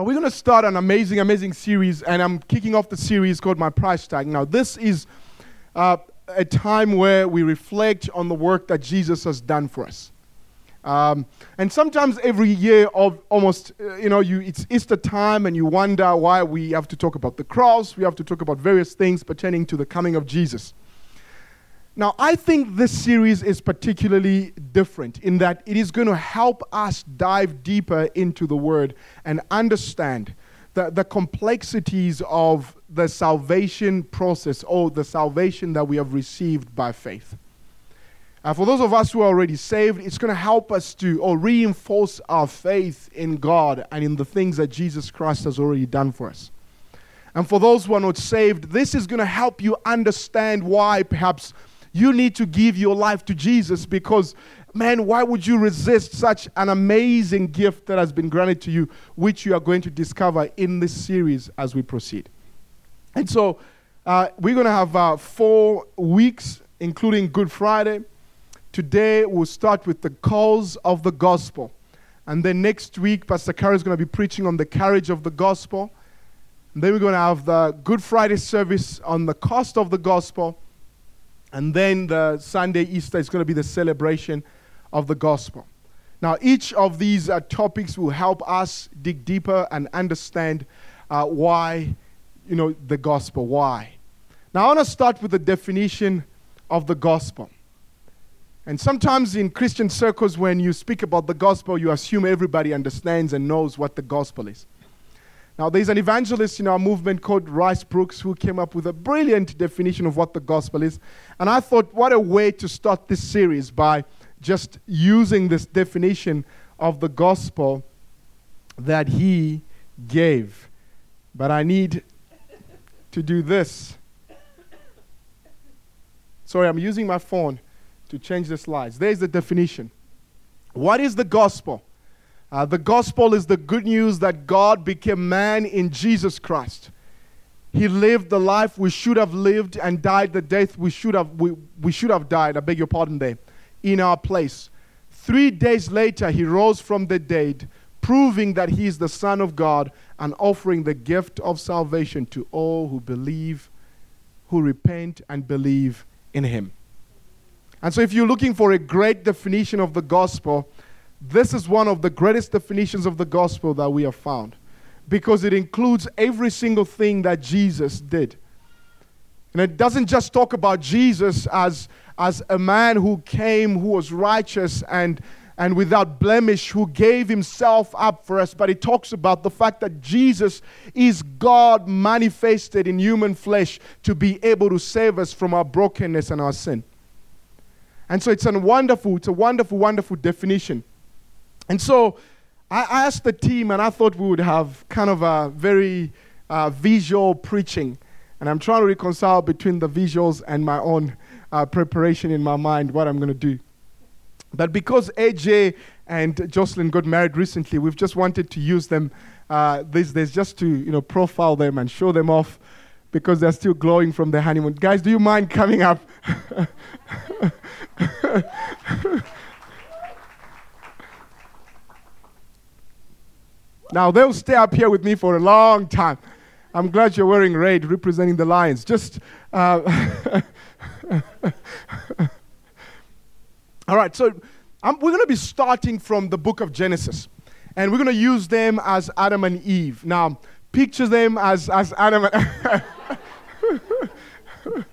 But we're going to start an amazing, amazing series, and I'm kicking off the series called My Price Tag. Now, this is uh, a time where we reflect on the work that Jesus has done for us. Um, and sometimes every year of almost, uh, you know, you, it's Easter time and you wonder why we have to talk about the cross, we have to talk about various things pertaining to the coming of Jesus. Now, I think this series is particularly different in that it is going to help us dive deeper into the Word and understand the, the complexities of the salvation process or the salvation that we have received by faith. Uh, for those of us who are already saved, it's going to help us to or reinforce our faith in God and in the things that Jesus Christ has already done for us. And for those who are not saved, this is going to help you understand why perhaps you need to give your life to Jesus because, man, why would you resist such an amazing gift that has been granted to you, which you are going to discover in this series as we proceed? And so, uh, we're going to have uh, four weeks, including Good Friday. Today, we'll start with the cause of the gospel. And then next week, Pastor Carey is going to be preaching on the carriage of the gospel. And then we're going to have the Good Friday service on the cost of the gospel. And then the Sunday Easter is going to be the celebration of the gospel. Now, each of these uh, topics will help us dig deeper and understand uh, why, you know, the gospel. Why? Now, I want to start with the definition of the gospel. And sometimes in Christian circles, when you speak about the gospel, you assume everybody understands and knows what the gospel is. Now, there's an evangelist in our movement called Rice Broocks who came up with a brilliant definition of what the gospel is. And I thought, what a way to start this series by just using this definition of the gospel that he gave. But I need to do this. Sorry, I'm using my phone to change the slides. There's the definition. What is the gospel? Uh, the gospel is the good news that God became man in Jesus Christ. He lived the life we should have lived and died the death we should have we, we should have died. I beg your pardon there. In our place. Three days later, he rose from the dead, proving that he is the Son of God and offering the gift of salvation to all who believe, who repent and believe in him. And so, if you're looking for a great definition of the gospel, this is one of the greatest definitions of the gospel that we have found because it includes every single thing that Jesus did. And it doesn't just talk about Jesus as, as a man who came, who was righteous and, and without blemish, who gave himself up for us, but it talks about the fact that Jesus is God manifested in human flesh to be able to save us from our brokenness and our sin. And so it's a wonderful, it's a wonderful, wonderful definition. And so I asked the team, and I thought we would have kind of a very uh, visual preaching. And I'm trying to reconcile between the visuals and my own uh, preparation in my mind, what I'm going to do. But because AJ and Jocelyn got married recently, we've just wanted to use them uh, these days just to you know, profile them and show them off because they're still glowing from their honeymoon. Guys, do you mind coming up? now, they'll stay up here with me for a long time. I'm glad you're wearing red, representing the Lions. Just. Uh, All right, so we're going to be starting from the book of Genesis. And we're going to use them as Adam and Eve. Now, picture them as, as Adam and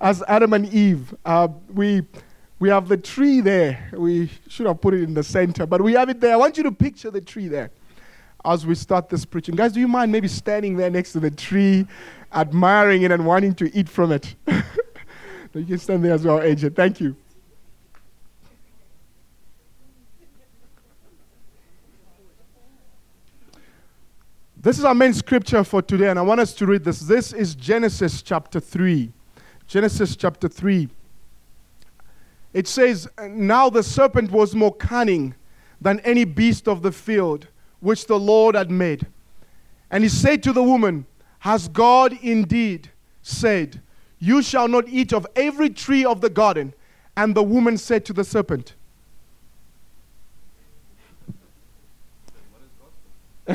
as Adam and Eve. Uh, we, we have the tree there. We should have put it in the center, but we have it there. I want you to picture the tree there as we start this preaching. Guys, do you mind maybe standing there next to the tree, admiring it and wanting to eat from it? you can stand there as well, AJ. Thank you. This is our main scripture for today, and I want us to read this. This is Genesis chapter 3. Genesis chapter 3. It says, Now the serpent was more cunning than any beast of the field which the Lord had made. And he said to the woman, Has God indeed said, You shall not eat of every tree of the garden? And the woman said to the serpent,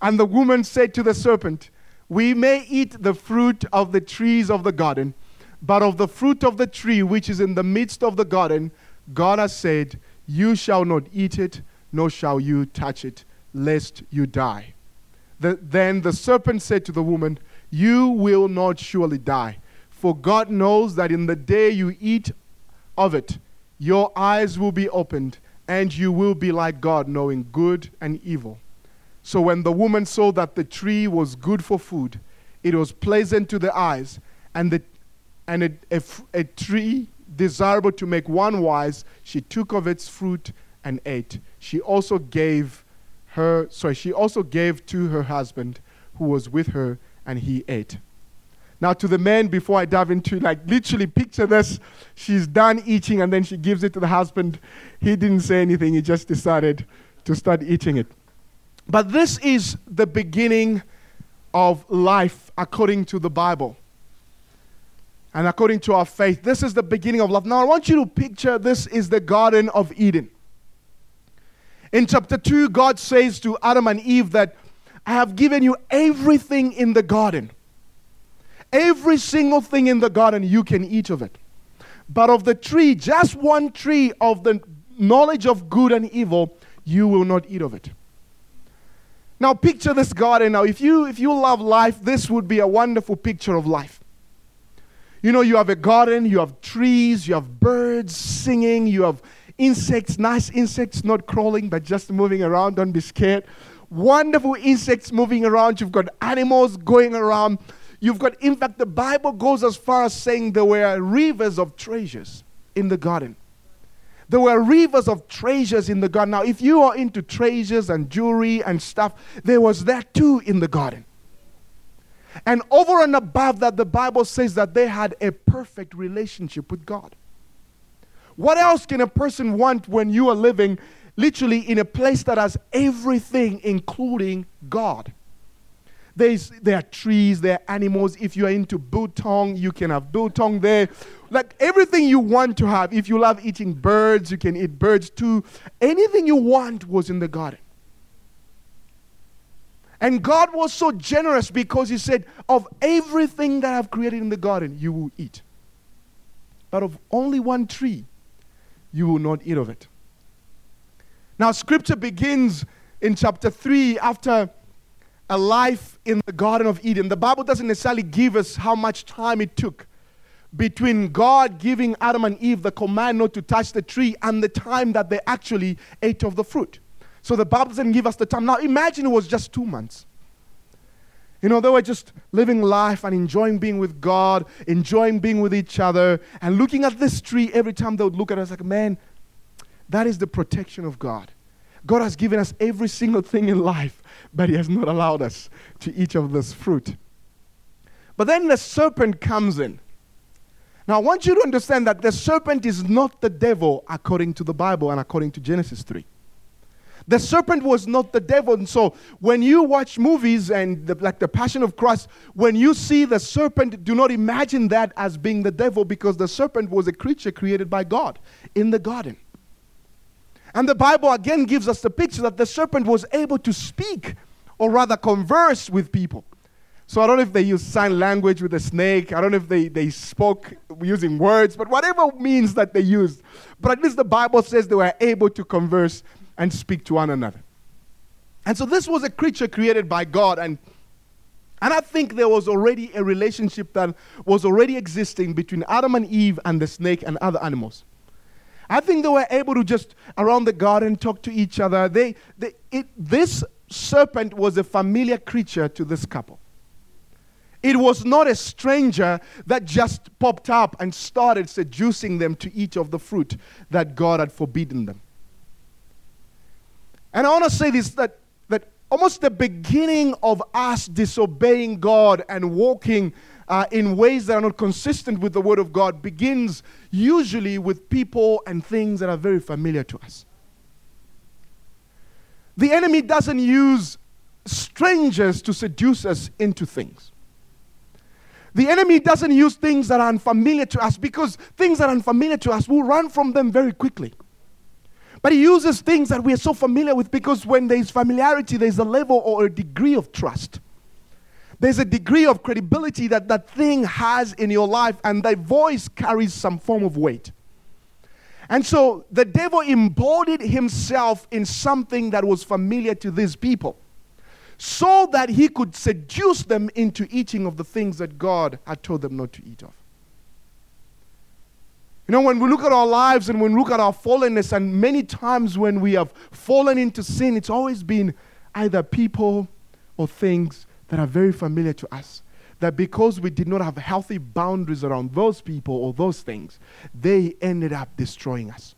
And the woman said to the serpent, We may eat the fruit of the trees of the garden, but of the fruit of the tree which is in the midst of the garden, God has said, You shall not eat it, nor shall you touch it, lest you die. The, then the serpent said to the woman, You will not surely die, for God knows that in the day you eat of it, your eyes will be opened, and you will be like God, knowing good and evil. So when the woman saw that the tree was good for food, it was pleasant to the eyes, and, the, and a, a, a tree desirable to make one wise, she took of its fruit and ate. She also gave her, sorry, she also gave to her husband who was with her, and he ate. Now, to the men, before I dive into, like, literally picture this. She's done eating and then she gives it to the husband. He didn't say anything, he just decided to start eating it. But this is the beginning of life according to the Bible and according to our faith. This is the beginning of life. Now, I want you to picture this is the Garden of Eden. In chapter 2, God says to Adam and Eve that I have given you everything in the garden. Every single thing in the garden, you can eat of it. But of the tree, just one tree of the knowledge of good and evil, you will not eat of it. Now picture this garden. Now, if you if you love life, this would be a wonderful picture of life. You know, you have a garden, you have trees, you have birds singing, you have insects, nice insects, not crawling, but just moving around. Don't be scared. Wonderful insects moving around. You've got animals going around. You've got, in fact, the Bible goes as far as saying there were rivers of treasures in the garden. There were rivers of treasures in the garden. Now, if you are into treasures and jewelry and stuff, there was that too in the garden. And over and above that, the Bible says that they had a perfect relationship with God. What else can a person want when you are living literally in a place that has everything, including God? There's, there are trees, there are animals. If you're into biltong, you can have biltong there. Like everything you want to have. If you love eating birds, you can eat birds too. Anything you want was in the garden. And God was so generous because He said, Of everything that I've created in the garden, you will eat. But of only one tree, you will not eat of it. Now, scripture begins in chapter 3 after a life in the Garden of Eden. The Bible doesn't necessarily give us how much time it took between God giving Adam and Eve the command not to touch the tree and the time that they actually ate of the fruit. So the Bible doesn't give us the time. Now imagine it was just two months. You know, they were just living life and enjoying being with God, enjoying being with each other, and looking at this tree every time they would look at us like, man, that is the protection of God. God has given us every single thing in life, but He has not allowed us to eat of this fruit. But then the serpent comes in. Now, I want you to understand that the serpent is not the devil according to the Bible and according to Genesis 3. The serpent was not the devil. And so when you watch movies and the, like the Passion of Christ, when you see the serpent, do not imagine that as being the devil because the serpent was a creature created by God in the garden. And the Bible again gives us the picture that the serpent was able to speak or rather converse with people. So I don't know if they use sign language with the snake. I don't know if they, they spoke using words, but whatever means that they used. But at least the Bible says they were able to converse and speak to one another. And so this was a creature created by God. And, and I think there was already a relationship that was already existing between Adam and Eve and the snake and other animals. I think they were able to just around the garden talk to each other. They, they, it, this serpent was a familiar creature to this couple. It was not a stranger that just popped up and started seducing them to eat of the fruit that God had forbidden them. And I want to say this that, that almost the beginning of us disobeying God and walking uh, in ways that are not consistent with the Word of God begins usually with people and things that are very familiar to us. The enemy doesn't use strangers to seduce us into things. The enemy doesn't use things that are unfamiliar to us because things that are unfamiliar to us will run from them very quickly. But he uses things that we are so familiar with because when there's familiarity, there's a level or a degree of trust. There's a degree of credibility that that thing has in your life, and that voice carries some form of weight. And so the devil embodied himself in something that was familiar to these people so that he could seduce them into eating of the things that God had told them not to eat of. You know, when we look at our lives and when we look at our fallenness, and many times when we have fallen into sin, it's always been either people or things that are very familiar to us. That because we did not have healthy boundaries around those people or those things, they ended up destroying us.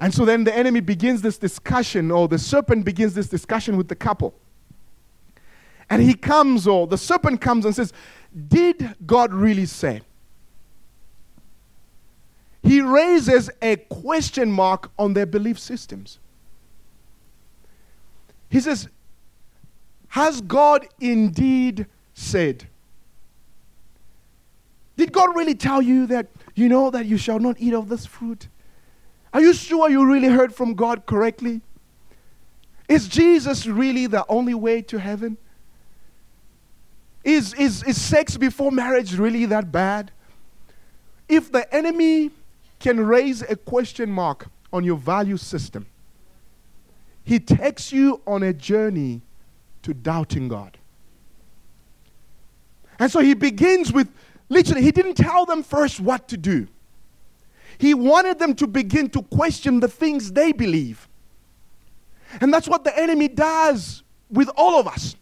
And so then the enemy begins this discussion, or the serpent begins this discussion with the couple. And he comes, or the serpent comes and says, Did God really say? He raises a question mark on their belief systems. He says, Has God indeed said? Did God really tell you that you know that you shall not eat of this fruit? Are you sure you really heard from God correctly? Is Jesus really the only way to heaven? Is, is, is sex before marriage really that bad? If the enemy can raise a question mark on your value system. He takes you on a journey to doubting God. And so he begins with literally, he didn't tell them first what to do. He wanted them to begin to question the things they believe. And that's what the enemy does with all of us.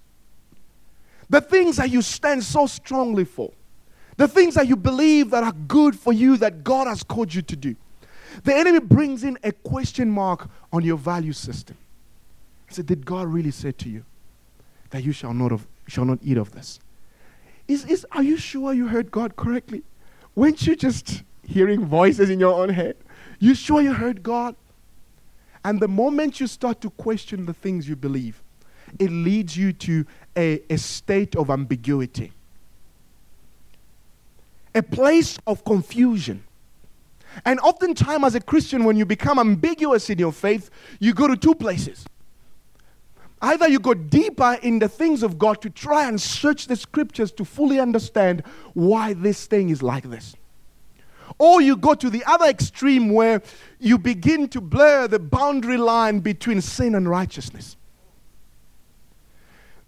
The things that you stand so strongly for. The things that you believe that are good for you that God has called you to do. The enemy brings in a question mark on your value system. He said, Did God really say to you that you shall not, have, shall not eat of this? Is, is, are you sure you heard God correctly? Weren't you just hearing voices in your own head? You sure you heard God? And the moment you start to question the things you believe, it leads you to a, a state of ambiguity a place of confusion. And oftentimes, as a Christian, when you become ambiguous in your faith, you go to two places. Either you go deeper in the things of God to try and search the scriptures to fully understand why this thing is like this. Or you go to the other extreme where you begin to blur the boundary line between sin and righteousness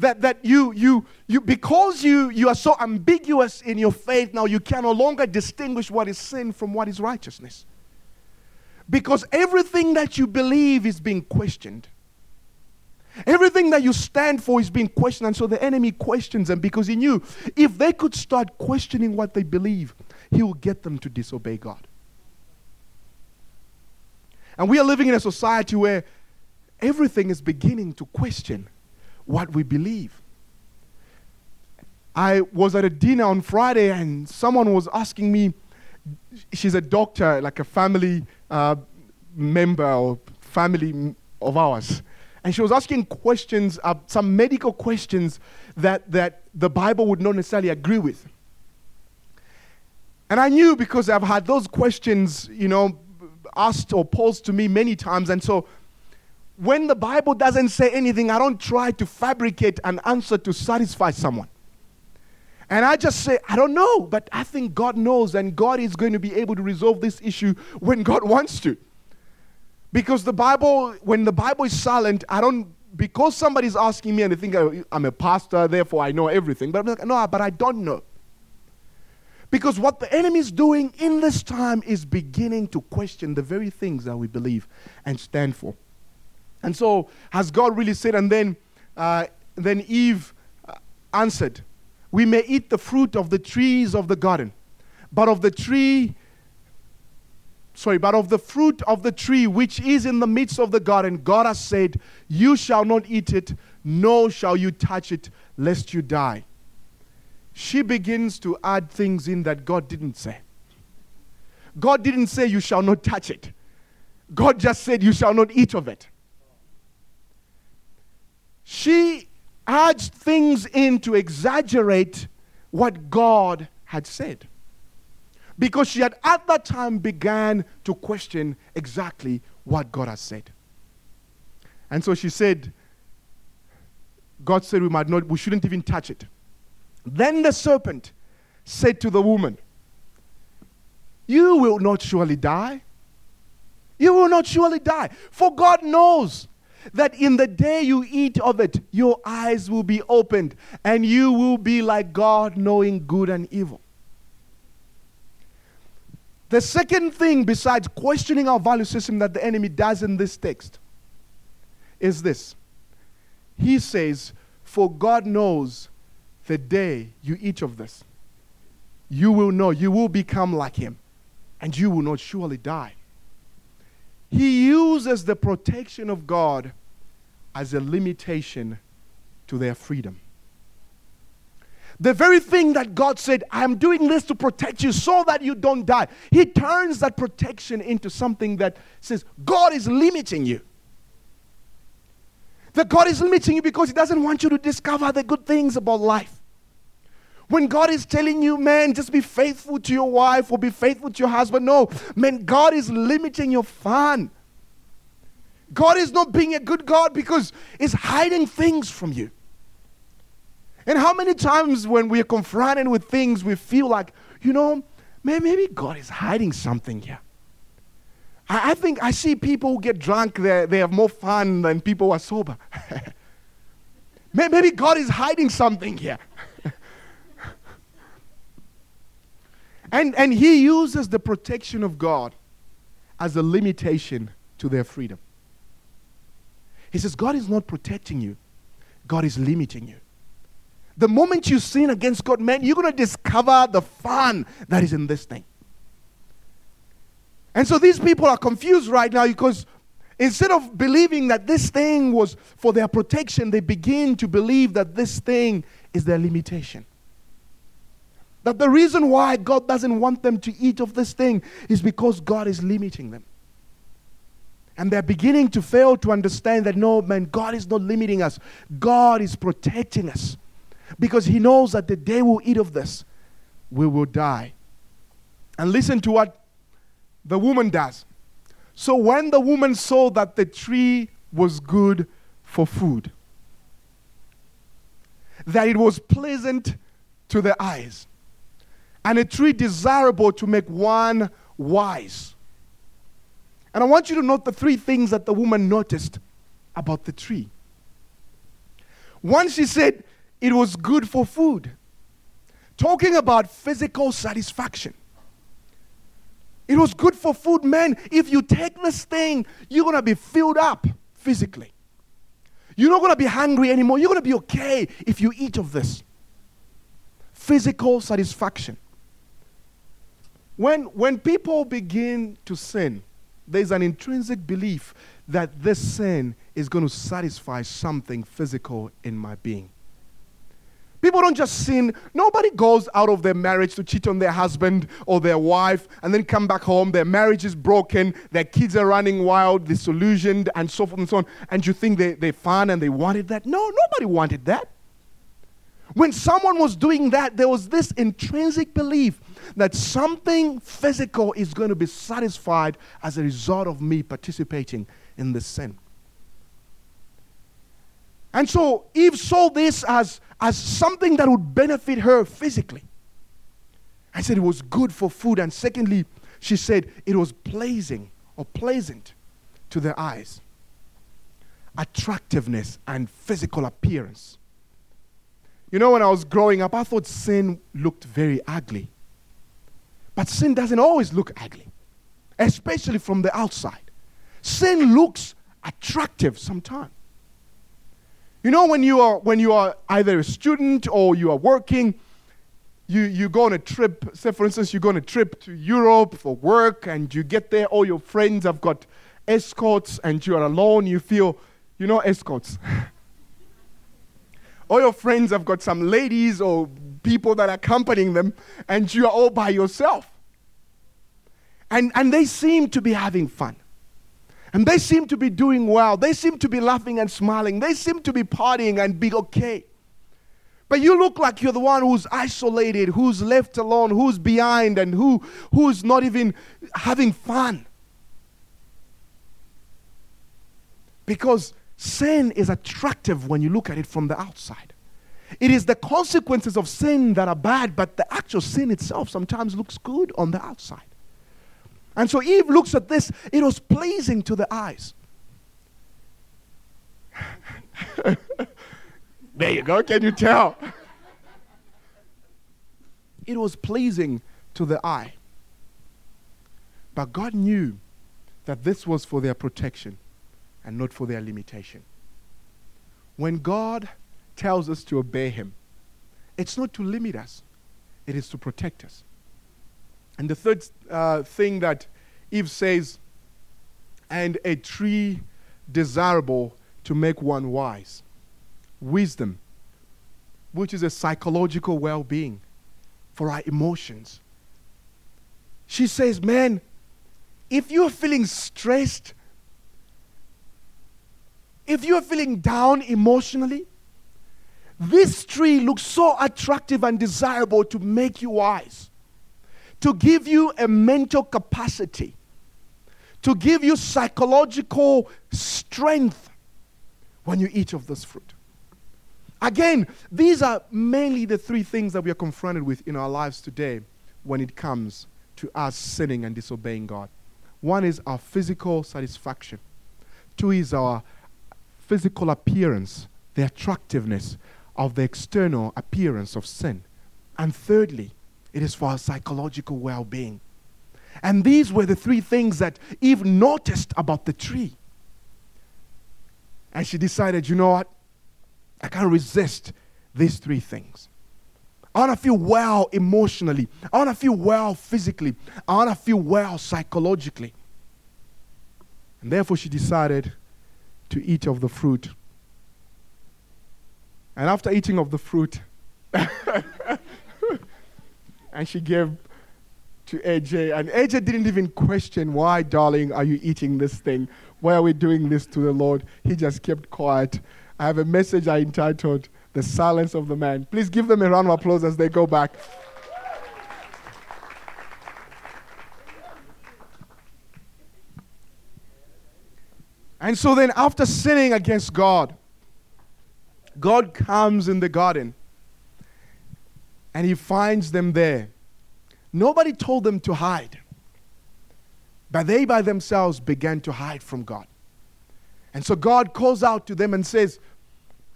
that, that you, you, you, because you, you are so ambiguous in your faith, now you can no longer distinguish what is sin from what is righteousness. Because everything that you believe is being questioned. Everything that you stand for is being questioned. And so the enemy questions them because he knew if they could start questioning what they believe, he will get them to disobey God. And we are living in a society where everything is beginning to question what we believe. I was at a dinner on Friday and someone was asking me, she's a doctor, like a family uh, member or family of ours. And she was asking questions, uh, some medical questions that, that the Bible would not necessarily agree with. And I knew because I've had those questions, you know, asked or posed to me many times. And so when the Bible doesn't say anything, I don't try to fabricate an answer to satisfy someone. And I just say, I don't know, but I think God knows, and God is going to be able to resolve this issue when God wants to. Because the Bible, when the Bible is silent, I don't, because somebody's asking me and they think I'm a pastor, therefore I know everything. But I'm like, no, but I don't know. Because what the enemy is doing in this time is beginning to question the very things that we believe and stand for. And so, has God really said? And then, uh, then Eve uh, answered, We may eat the fruit of the trees of the garden, but of the tree, sorry, but of the fruit of the tree which is in the midst of the garden, God has said, You shall not eat it, nor shall you touch it, lest you die. She begins to add things in that God didn't say. God didn't say, You shall not touch it. God just said, You shall not eat of it she adds things in to exaggerate what God had said. Because she had at that time began to question exactly what God has said. And so she said, God said we might not, we shouldn't even touch it. Then the serpent said to the woman, You will not surely die. You will not surely die. For God knows that in the day you eat of it, your eyes will be opened, and you will be like God, knowing good and evil. The second thing, besides questioning our value system, that the enemy does in this text is this. He says, For God knows the day you eat of this, you will know, you will become like him, and you will not surely die. He uses the protection of God as a limitation to their freedom. The very thing that God said, I'm doing this to protect you so that you don't die. He turns that protection into something that says, God is limiting you. That God is limiting you because He doesn't want you to discover the good things about life. When God is telling you, man, just be faithful to your wife or be faithful to your husband, no, man, God is limiting your fun. God is not being a good God because He's hiding things from you. And how many times when we are confronted with things, we feel like, you know, man, maybe God is hiding something here. I, think I see people who get drunk, they, they have more fun than people who are sober. maybe God is hiding something here. And, and he uses the protection of God as a limitation to their freedom. He says, God is not protecting you, God is limiting you. The moment you sin against God, man, you're going to discover the fun that is in this thing. And so these people are confused right now because instead of believing that this thing was for their protection, they begin to believe that this thing is their limitation. That the reason why God doesn't want them to eat of this thing is because God is limiting them. And they're beginning to fail to understand that no, man, God is not limiting us, God is protecting us. Because He knows that the day we'll eat of this, we will die. And listen to what the woman does. So when the woman saw that the tree was good for food, that it was pleasant to the eyes, and a tree desirable to make one wise. And I want you to note the three things that the woman noticed about the tree. One, she said it was good for food, talking about physical satisfaction. It was good for food, man. If you take this thing, you're going to be filled up physically. You're not going to be hungry anymore. You're going to be okay if you eat of this. Physical satisfaction. When, when people begin to sin, there's an intrinsic belief that this sin is going to satisfy something physical in my being. People don't just sin. Nobody goes out of their marriage to cheat on their husband or their wife and then come back home. Their marriage is broken. Their kids are running wild, disillusioned, and so forth and so on. And you think they, they're fun and they wanted that? No, nobody wanted that. When someone was doing that, there was this intrinsic belief that something physical is going to be satisfied as a result of me participating in this sin. And so Eve saw this as, as something that would benefit her physically. I said it was good for food. And secondly, she said it was pleasing or pleasant to their eyes. Attractiveness and physical appearance. You know, when I was growing up, I thought sin looked very ugly. But sin doesn't always look ugly, especially from the outside. Sin looks attractive sometimes. You know, when you are, when you are either a student or you are working, you, you go on a trip, say for instance, you go on a trip to Europe for work and you get there, all your friends have got escorts and you are alone, you feel, you know, escorts. all your friends have got some ladies or people that are accompanying them, and you are all by yourself. And, and they seem to be having fun. And they seem to be doing well. They seem to be laughing and smiling. They seem to be partying and be okay. But you look like you're the one who's isolated, who's left alone, who's behind, and who, who's not even having fun. Because sin is attractive when you look at it from the outside. It is the consequences of sin that are bad, but the actual sin itself sometimes looks good on the outside. And so Eve looks at this, it was pleasing to the eyes. there you go, can you tell? It was pleasing to the eye. But God knew that this was for their protection and not for their limitation. When God tells us to obey Him, it's not to limit us, it is to protect us. And the third uh, thing that Eve says, and a tree desirable to make one wise. Wisdom, which is a psychological well being for our emotions. She says, Man, if you're feeling stressed, if you're feeling down emotionally, this tree looks so attractive and desirable to make you wise, to give you a mental capacity, to give you psychological strength when you eat of this fruit. Again, these are mainly the three things that we are confronted with in our lives today when it comes to us sinning and disobeying God. One is our physical satisfaction, two is our physical appearance, the attractiveness of the external appearance of sin. And thirdly, it is for our psychological well being. And these were the three things that Eve noticed about the tree. And she decided, you know what? I can't resist these three things. I want to feel well emotionally. I want to feel well physically. I want to feel well psychologically. And therefore, she decided to eat of the fruit. And after eating of the fruit, and she gave to AJ, and AJ didn't even question, Why, darling, are you eating this thing? Why are we doing this to the Lord? He just kept quiet. I have a message I entitled The Silence of the Man. Please give them a round of applause as they go back. And so then, after sinning against God, God comes in the garden and he finds them there. Nobody told them to hide. But they by themselves began to hide from God. And so God calls out to them and says,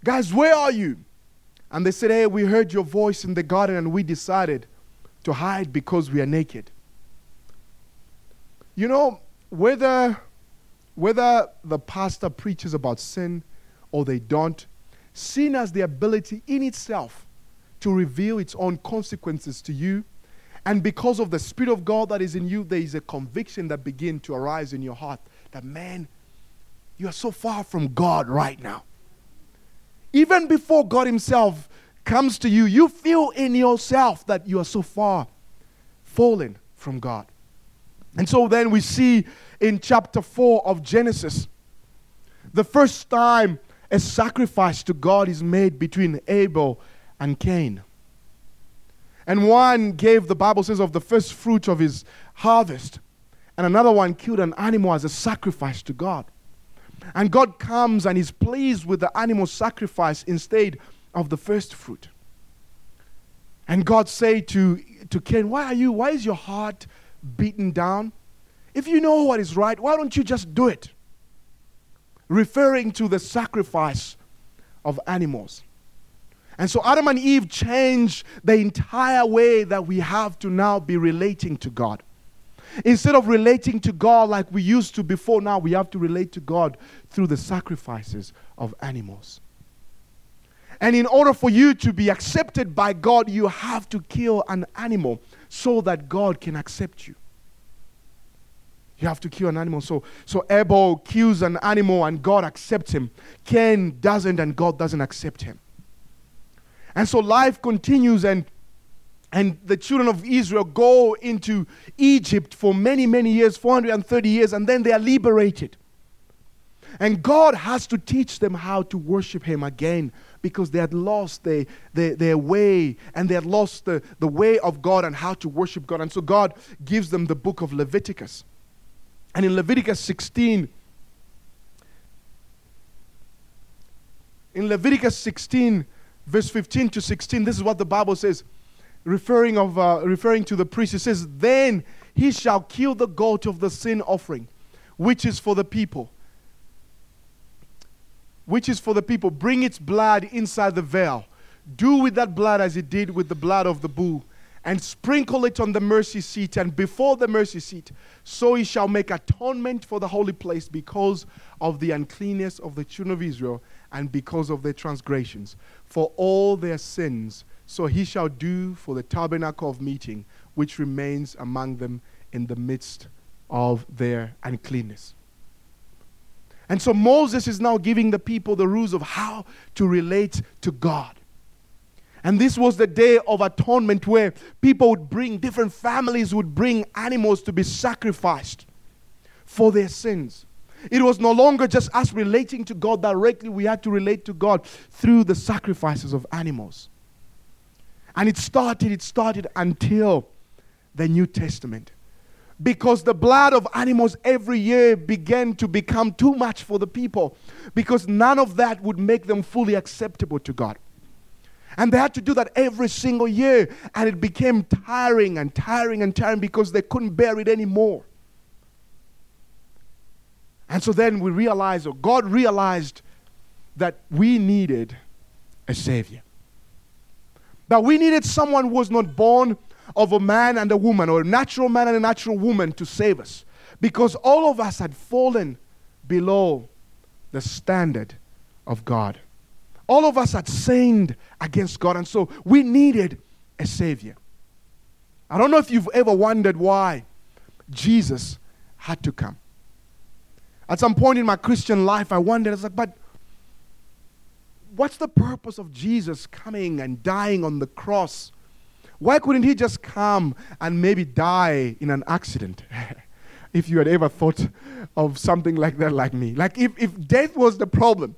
Guys, where are you? And they said, Hey, we heard your voice in the garden and we decided to hide because we are naked. You know, whether, whether the pastor preaches about sin or they don't, sin has the ability in itself to reveal its own consequences to you and because of the Spirit of God that is in you, there is a conviction that begins to arise in your heart that, man, you are so far from God right now. Even before God Himself comes to you, you feel in yourself that you are so far fallen from God. And so then we see in chapter 4 of Genesis, the first time a sacrifice to God is made between Abel and Cain. And one gave, the Bible says, of the first fruit of his harvest. And another one killed an animal as a sacrifice to God. And God comes and is pleased with the animal sacrifice instead of the first fruit. And God say to, to Cain, Why are you, why is your heart beaten down? If you know what is right, why don't you just do it? Referring to the sacrifice of animals. And so Adam and Eve changed the entire way that we have to now be relating to God. Instead of relating to God like we used to before, now we have to relate to God through the sacrifices of animals. And in order for you to be accepted by God, you have to kill an animal so that God can accept you. You have to kill an animal. So, so Abel kills an animal and God accepts him. Cain doesn't and God doesn't accept him. And so life continues, and, and the children of Israel go into Egypt for many, many years 430 years and then they are liberated. And God has to teach them how to worship Him again because they had lost their, their, their way and they had lost the, the way of God and how to worship God. And so God gives them the book of Leviticus. And in Leviticus 16, In Leviticus 16, verse 15 to 16, this is what the Bible says, referring, of, uh, referring to the priest. It says, Then he shall kill the goat of the sin offering, which is for the people. Which is for the people. Bring its blood inside the veil. Do with that blood as he did with the blood of the bull and sprinkle it on the mercy seat and before the mercy seat. So he shall make atonement for the holy place because of the uncleanness of the children of Israel and because of their transgressions, for all their sins. So he shall do for the tabernacle of meeting, which remains among them in the midst of their uncleanness. And so Moses is now giving the people the rules of how to relate to God. And this was the day of atonement where people would bring, different families would bring animals to be sacrificed for their sins. It was no longer just us relating to God directly, we had to relate to God through the sacrifices of animals. And it started, it started until the New Testament. Because the blood of animals every year began to become too much for the people, because none of that would make them fully acceptable to God. And they had to do that every single year. And it became tiring and tiring and tiring because they couldn't bear it anymore. And so then we realized, or God realized, that we needed a Savior. That we needed someone who was not born of a man and a woman, or a natural man and a natural woman to save us. Because all of us had fallen below the standard of God. All of us had sinned against God, and so we needed a Savior. I don't know if you've ever wondered why Jesus had to come. At some point in my Christian life, I wondered, I was like, but what's the purpose of Jesus coming and dying on the cross? Why couldn't he just come and maybe die in an accident? if you had ever thought of something like that, like me. Like, if, if death was the problem,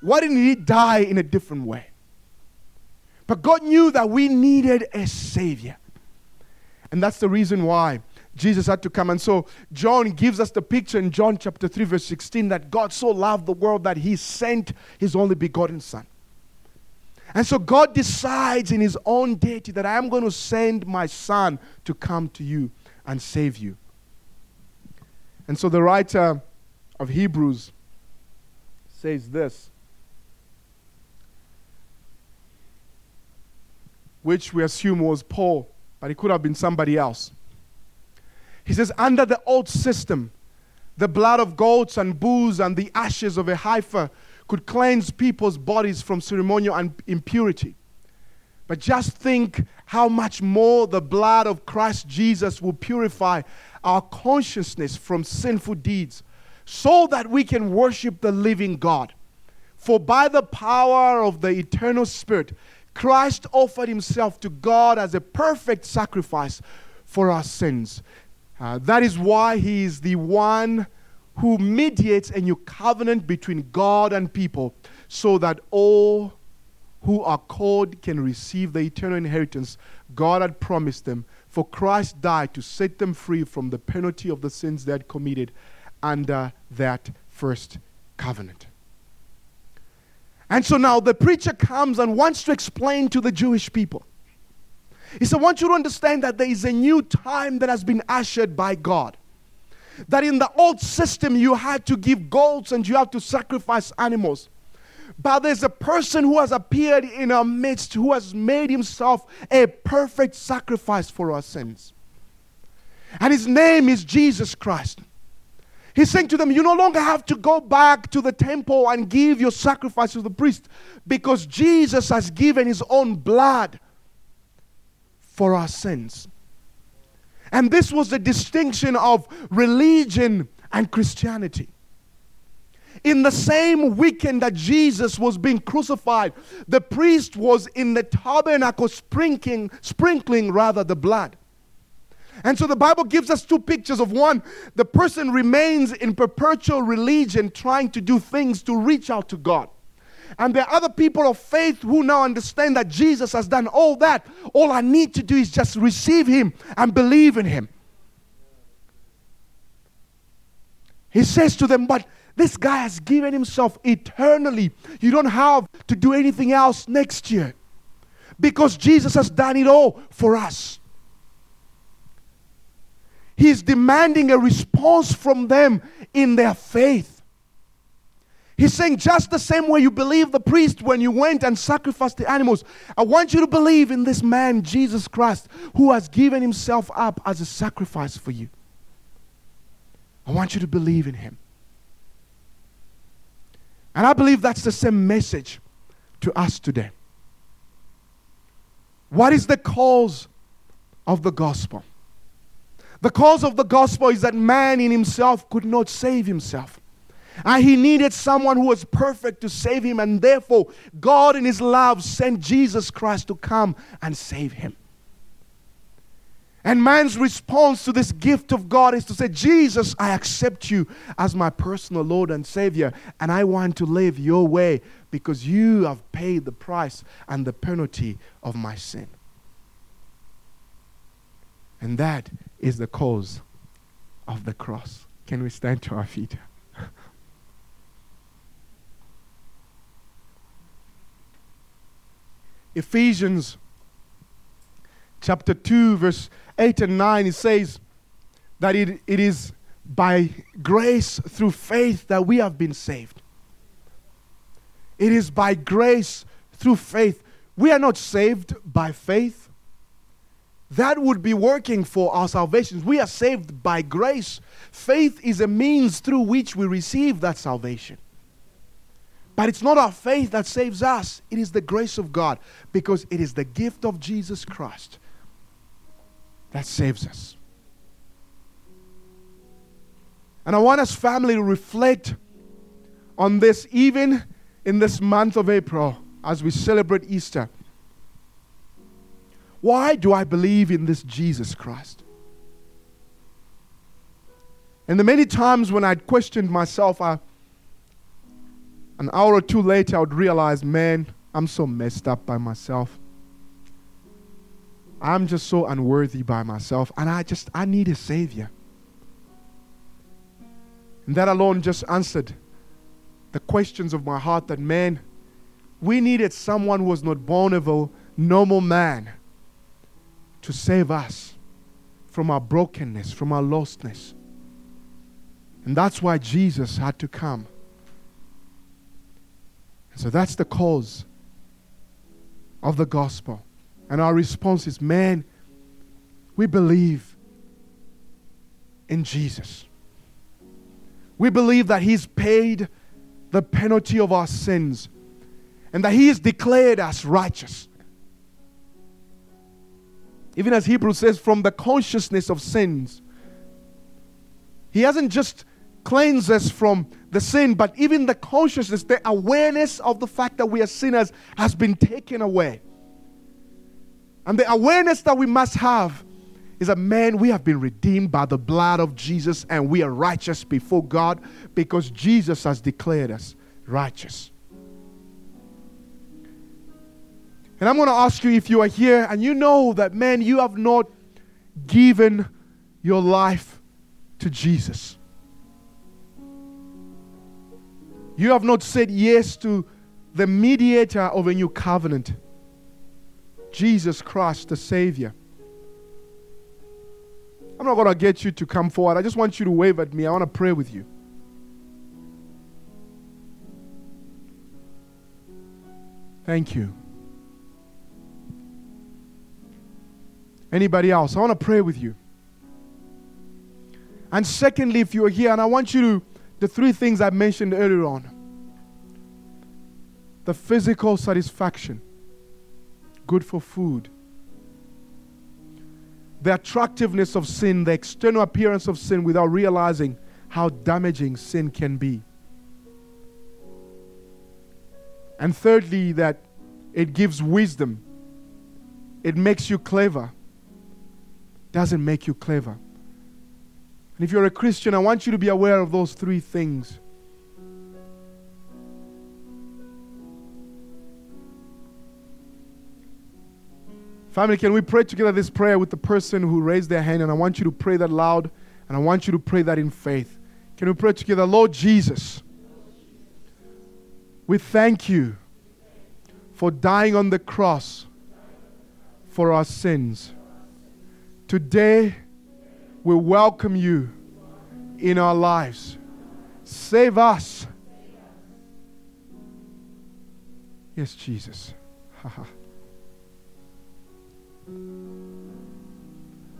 why didn't he die in a different way? But God knew that we needed a Savior. And that's the reason why Jesus had to come. And so John gives us the picture in John chapter 3, verse 16 that God so loved the world that he sent his only begotten Son. And so God decides in his own deity that I am going to send my Son to come to you and save you. And so the writer of Hebrews says this which we assume was Paul, but it could have been somebody else. He says, under the old system, the blood of goats and bulls and the ashes of a heifer could cleanse people's bodies from ceremonial impurity. But just think how much more the blood of Christ Jesus will purify our consciousness from sinful deeds so that we can worship the living God. For by the power of the eternal Spirit, Christ offered himself to God as a perfect sacrifice for our sins. Uh, that is why he is the one who mediates a new covenant between God and people so that all who are called can receive the eternal inheritance God had promised them. For Christ died to set them free from the penalty of the sins they had committed under that first covenant. And so now the preacher comes and wants to explain to the Jewish people. He said, I want you to understand that there is a new time that has been ushered by God. That in the old system you had to give goats and you have to sacrifice animals. But there's a person who has appeared in our midst who has made himself a perfect sacrifice for our sins. And his name is Jesus Christ. He's saying to them, You no longer have to go back to the temple and give your sacrifice to the priest because Jesus has given his own blood for our sins. And this was the distinction of religion and Christianity. In the same weekend that Jesus was being crucified, the priest was in the tabernacle sprinkling, sprinkling rather the blood. And so the Bible gives us two pictures of one, the person remains in perpetual religion trying to do things to reach out to God. And there are other people of faith who now understand that Jesus has done all that. All I need to do is just receive Him and believe in Him. He says to them, But this guy has given himself eternally. You don't have to do anything else next year because Jesus has done it all for us. He's demanding a response from them in their faith. He's saying, just the same way you believe the priest when you went and sacrificed the animals, I want you to believe in this man, Jesus Christ, who has given himself up as a sacrifice for you. I want you to believe in him. And I believe that's the same message to us today. What is the cause of the gospel? The cause of the gospel is that man in himself could not save himself. And he needed someone who was perfect to save him, and therefore, God, in his love, sent Jesus Christ to come and save him. And man's response to this gift of God is to say, Jesus, I accept you as my personal Lord and Savior, and I want to live your way because you have paid the price and the penalty of my sin. And that is the cause of the cross. Can we stand to our feet? Ephesians chapter 2, verse 8 and 9, it says that it, it is by grace through faith that we have been saved. It is by grace through faith. We are not saved by faith. That would be working for our salvation. We are saved by grace. Faith is a means through which we receive that salvation. But it's not our faith that saves us, it is the grace of God because it is the gift of Jesus Christ that saves us. And I want us, family, to reflect on this even in this month of April as we celebrate Easter. Why do I believe in this Jesus Christ? And the many times when I'd questioned myself, I, an hour or two later, I would realize, man, I'm so messed up by myself. I'm just so unworthy by myself, and I just, I need a Savior. And that alone just answered the questions of my heart that, man, we needed someone who was not born of a normal man to save us from our brokenness, from our lostness. And that's why Jesus had to come. And so that's the cause of the gospel. And our response is, man, we believe in Jesus. We believe that He's paid the penalty of our sins and that He is declared as righteous. Even as Hebrews says, from the consciousness of sins. He hasn't just cleansed us from the sin, but even the consciousness, the awareness of the fact that we are sinners has been taken away. And the awareness that we must have is that, man, we have been redeemed by the blood of Jesus and we are righteous before God because Jesus has declared us righteous. And I'm going to ask you if you are here and you know that, man, you have not given your life to Jesus. You have not said yes to the mediator of a new covenant. Jesus Christ, the Savior. I'm not going to get you to come forward. I just want you to wave at me. I want to pray with you. Thank you. Anybody else? I want to pray with you. And secondly, if you're here, and I want you to, the three things I mentioned earlier on the physical satisfaction, good for food. The attractiveness of sin, the external appearance of sin without realizing how damaging sin can be. And thirdly, that it gives wisdom. It makes you clever. Doesn't make you clever. And if you're a Christian, I want you to be aware of those three things. Family, can we pray together this prayer with the person who raised their hand? And I want you to pray that loud, and I want you to pray that in faith. Can we pray together? Lord Jesus, we thank you for dying on the cross for our sins. Today, we welcome you in our lives. Save us. Yes, Jesus.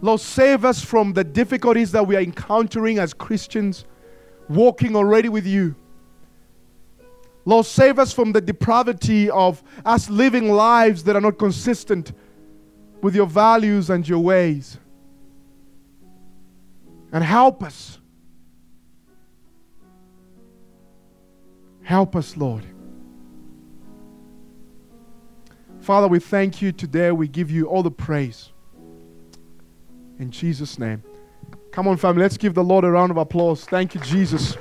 Lord, save us from the difficulties that we are encountering as Christians, walking already with you. Lord, save us from the depravity of us living lives that are not consistent with your values and your ways. And help us. Help us, Lord. Father, we thank you today. We give you all the praise. In Jesus' name. Come on, family, let's give the Lord a round of applause. Thank you, Jesus.